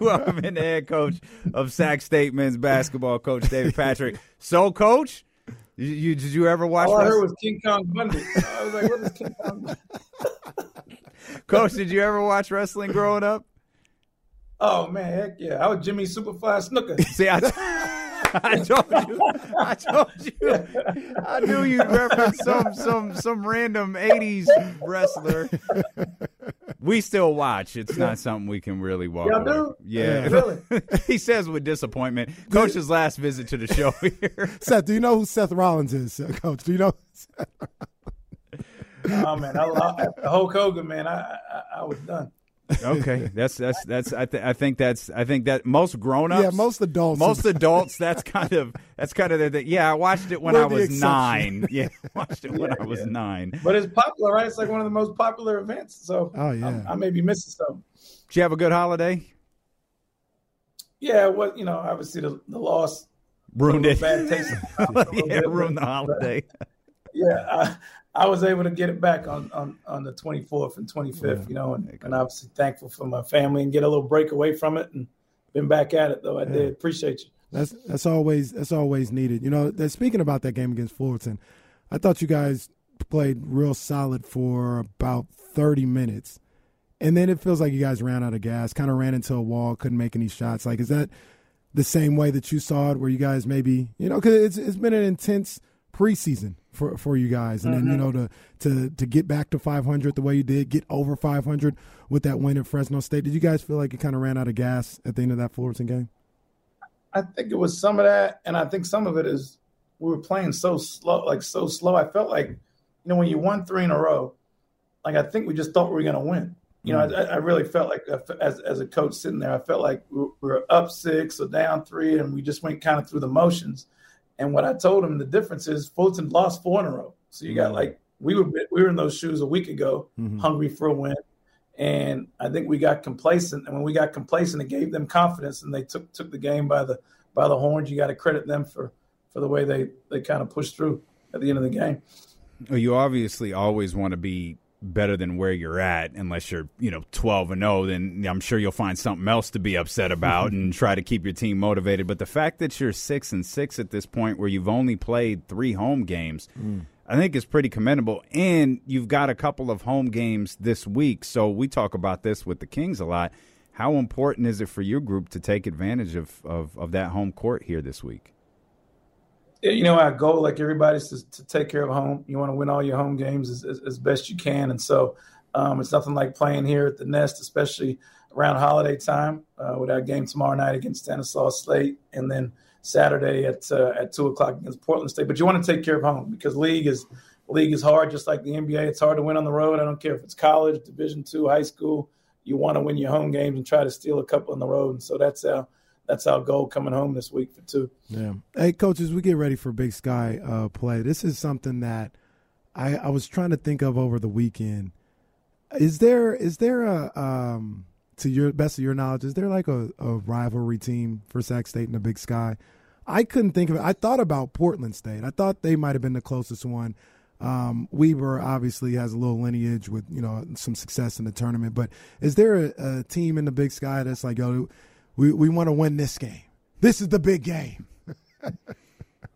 Welcome in the head coach of Sac State men's basketball, Coach David Patrick. So, Coach, you, you did you ever watch? All I wrestling? heard was King Kong Bundy. I was like, what is King Kong Bundy? Coach, did you ever watch wrestling growing up? Oh man, heck yeah! I was Jimmy Superfly Snuka. See, I, I told you, I told you, I knew you'd reference some some some random '80s wrestler. We still watch. It's not something we can really walk. Y'all away do? from. Yeah, Really? he says with disappointment. Coach's last visit to the show here. Seth, do you know who Seth Rollins is, uh, Coach? Do you know? Oh man, I, I, Hulk Hogan, man, I, I I was done. Okay, that's that's that's. I, th- I think that's. I think that most grown-ups, Yeah, most adults. most adults. That's kind of that's kind of the, the yeah. I watched it when We're I was exception. nine. Yeah, I watched it when I was nine. But it's popular, right? It's like one of the most popular events. So Oh, yeah. I'm- I may be missing something. Did you have a good holiday? Yeah, well, you know, obviously the, the loss Ruined it. bad taste. yeah, ruined the holiday. yeah, I, I was able to get it back on on, on the 24th and 25th, you know, and, and obviously thankful for my family and get a little break away from it and been back at it though. I did appreciate you. That's that's always that's always needed. You know, that speaking about that game against Fullerton, I thought you guys played real solid for about thirty minutes, and then it feels like you guys ran out of gas, kind of ran into a wall, couldn't make any shots. Like, is that the same way that you saw it, where you guys maybe you know, because it's it's been an intense preseason for for you guys, and then you know to to to get back to five hundred the way you did, get over five hundred with that win at Fresno State. Did you guys feel like you kind of ran out of gas at the end of that Fullerton game? I think it was some of that, and I think some of it is we were playing so slow, like so slow. I felt like, you know, when you won three in a row, like I think we just thought we were going to win. You know, I, I really felt like uh, as as a coach sitting there, I felt like we were up six or down three, and we just went kind of through the motions. And what I told him, the difference is Fullerton lost four in a row. So you got mm-hmm. like we were we were in those shoes a week ago, mm-hmm. hungry for a win. And I think we got complacent. And when we got complacent, it gave them confidence, and they took took the game by the by the horns. You got to credit them for for the way they they kind of pushed through at the end of the game. Well, you obviously always want to be better than where you're at, unless you're you know 12 and 0. Then I'm sure you'll find something else to be upset about and try to keep your team motivated. But the fact that you're six and six at this point, where you've only played three home games. Mm. I think is pretty commendable, and you've got a couple of home games this week. So we talk about this with the Kings a lot. How important is it for your group to take advantage of, of, of that home court here this week? You know, our goal, like everybody's to, to take care of home. You want to win all your home games as, as, as best you can. And so um, it's nothing like playing here at the Nest, especially around holiday time uh, with our game tomorrow night against Stanislaus State and then Saturday at uh, at two o'clock against Portland State. But you want to take care of home because league is league is hard, just like the NBA. It's hard to win on the road. I don't care if it's college, Division two, high school. You want to win your home games and try to steal a couple on the road. And so that's our that's our goal coming home this week for two. Yeah. Hey, coaches, we get ready for Big Sky uh, play. This is something that I, I was trying to think of over the weekend. Is there is there a um, to your best of your knowledge, is there like a, a rivalry team for Sac State in the Big Sky? I couldn't think of it. I thought about Portland State. I thought they might have been the closest one. Um, Weber obviously has a little lineage with you know some success in the tournament, but is there a, a team in the Big Sky that's like, yo, we we want to win this game. This is the big game.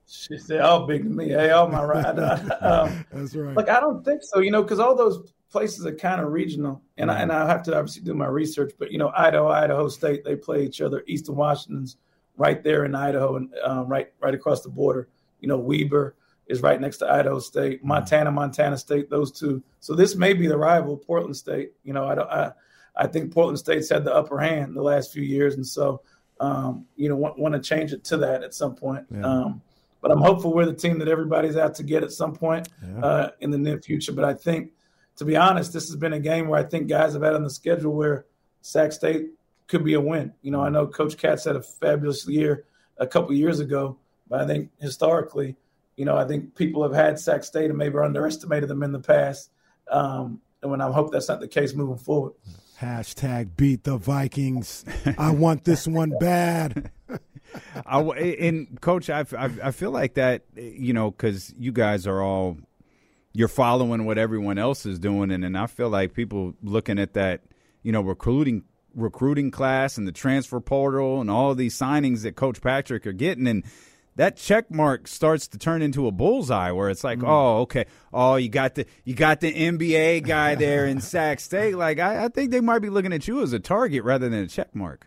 She said, "All big to me. Hey, all my ride." um, That's right. Look, I don't think so. You know, because all those places are kind of regional, and I, and I have to obviously do my research. But you know, Idaho, Idaho State, they play each other. Eastern Washington's right there in Idaho, and um, right right across the border. You know, Weber is right next to Idaho State. Montana, Montana State. Those two. So this may be the rival, Portland State. You know, I don't. I, I think Portland State's had the upper hand the last few years, and so um, you know want, want to change it to that at some point. Yeah. Um, but I'm hopeful we're the team that everybody's out to get at some point uh, in the near future. But I think, to be honest, this has been a game where I think guys have had on the schedule where Sac State could be a win. You know, I know Coach Katz had a fabulous year a couple years ago, but I think historically, you know, I think people have had Sac State and maybe underestimated them in the past. Um, and when I hope that's not the case moving forward. Hashtag beat the Vikings. I want this one bad. I, and coach, I, I, I feel like that, you know, because you guys are all you're following what everyone else is doing, and and I feel like people looking at that, you know, recruiting recruiting class and the transfer portal and all these signings that Coach Patrick are getting and that check mark starts to turn into a bullseye where it's like, mm. oh, okay, oh, you got the you got the NBA guy there in Sac State. Like, I, I, think they might be looking at you as a target rather than a check mark.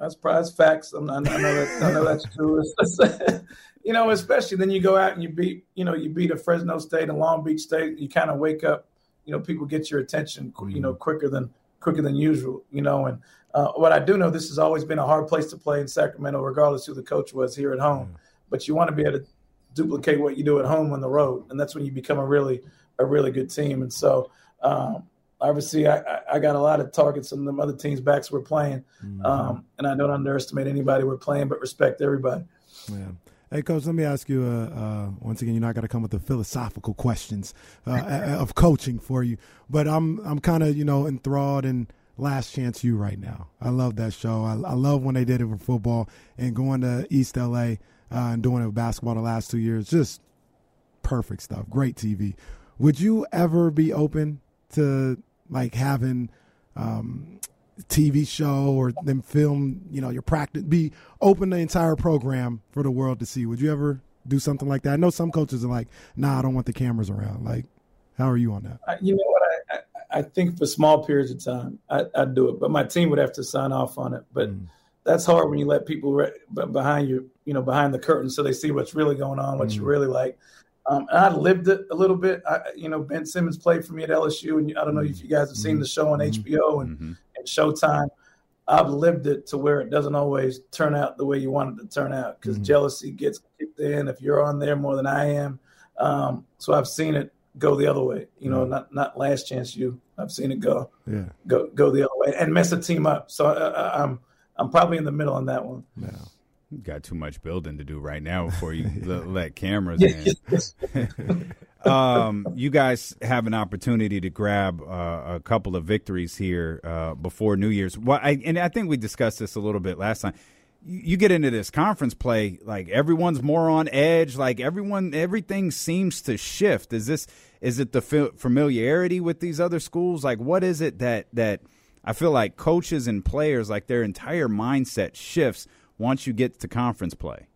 That's prize facts. I know, I know, that, I know that's true. you know, especially then you go out and you beat, you know, you beat a Fresno State and Long Beach State. You kind of wake up. You know, people get your attention, you know, mm-hmm. quicker than quicker than usual. You know, and uh, what I do know, this has always been a hard place to play in Sacramento, regardless who the coach was here at home. Mm. But you want to be able to duplicate what you do at home on the road, and that's when you become a really a really good team. And so, um, obviously, I, I, got a lot of targets on the other teams' backs we're playing, mm-hmm. um, and I don't underestimate anybody we're playing, but respect everybody. Yeah. Hey, coach, let me ask you. Uh, uh, once again, you're not going to come with the philosophical questions uh, of coaching for you, but I'm I'm kind of you know enthralled in Last Chance U right now. I love that show. I, I love when they did it for football and going to East LA uh, and doing it with basketball the last two years. Just perfect stuff. Great TV. Would you ever be open to like having um, TV show or them film, you know, your practice, be open the entire program for the world to see. Would you ever do something like that? I know some coaches are like, nah, I don't want the cameras around. Like, how are you on that? you know what? I think for small periods of time, I, would do it, but my team would have to sign off on it. But mm. that's hard when you let people re- behind you, you know, behind the curtain, so they see what's really going on, what mm. you really like. Um, and I lived it a little bit. I, you know, Ben Simmons played for me at LSU, and I don't know if you guys have seen mm-hmm. the show on HBO mm-hmm. and, mm-hmm. and Showtime. I've lived it to where it doesn't always turn out the way you want it to turn out because mm-hmm. jealousy gets kicked in if you're on there more than I am. Um, so I've seen it go the other way. You know, not not last chance U. I've seen it go. Yeah. Go go the other way and mess a team up. So uh, uh I'm I'm probably in the middle on that one. Yeah. You got too much building to do right now before you let, let, cameras in. um, you guys have an opportunity to grab uh, a couple of victories here uh, before New Year's. Well, I, and I think we discussed this a little bit last time you get into this conference play, like everyone's more on edge. Like everyone, everything seems to shift. Is this is it the familiarity with these other schools? Like, what is it that that I feel like coaches and players, like their entire mindset shifts once you get to conference play?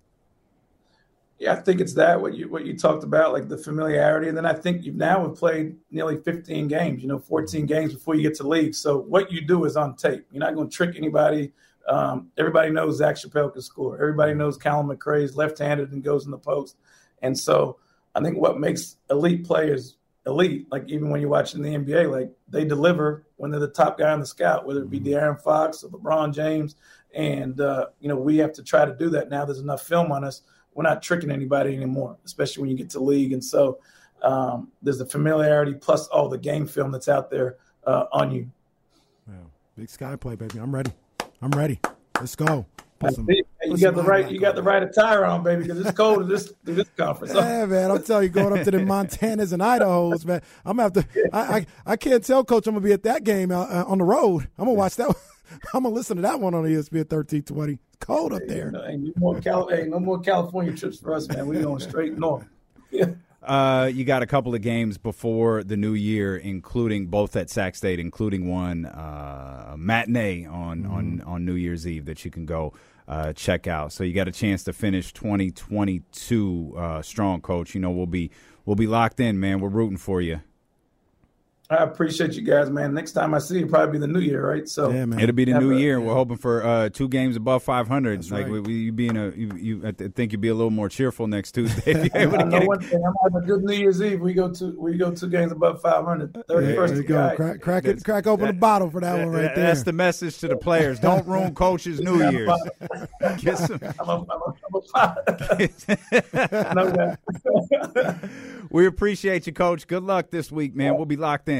Yeah, I think it's that what you what you talked about, like the familiarity, and then I think you've now played nearly 15 games, you know, 14 games before you get to league. So what you do is on tape. You're not going to trick anybody um, everybody knows Zach Chappell can score. Everybody knows Callum McRae is left-handed and goes in the post. And so I think what makes elite players elite, like even when you're watching the NBA, like they deliver when they're the top guy on the scout, whether it be mm-hmm. De'Aaron Fox or LeBron James. And uh, you know we have to try to do that now. There's enough film on us. We're not tricking anybody anymore, especially when you get to league. And so um, there's the familiarity plus all the game film that's out there uh, on you. Yeah. Big sky play, baby. I'm ready. I'm ready. Let's go. Some, you got the right. You got the right attire on, baby, because it's cold in this in this conference. Yeah, man. I'm telling you, going up to the Montanas and Idahos, man. I'm gonna have to. I, I, I can't tell Coach I'm gonna be at that game uh, uh on the road. I'm gonna watch that. One. I'm gonna listen to that one on the ESPN 1320. It's cold up there. Hey, no, more Cal- hey, no more California trips for us, man. We're going straight north. Yeah. Uh, you got a couple of games before the new year, including both at Sac State, including one uh, matinee on, mm-hmm. on on New Year's Eve that you can go uh, check out. So you got a chance to finish 2022 uh, strong, coach. You know we'll be we'll be locked in, man. We're rooting for you. I appreciate you guys, man. Next time I see you, probably be the new year, right? So yeah, it'll be the new year. We're hoping for uh, two games above 500. That's like right. we, you being a, you, you, I think you'd be a little more cheerful next Tuesday. If you're able to get one thing, I'm having a good New Year's Eve. We go to we go two games above 500. 31st. There you go. Crack, crack, it, crack open that, the bottle for that, that, one right there. That's the message to the players. Don't ruin coaches' New Year's. Get some. I'm a, I'm a, I'm a we appreciate you, Coach. Good luck this week, man. We'll be locked in.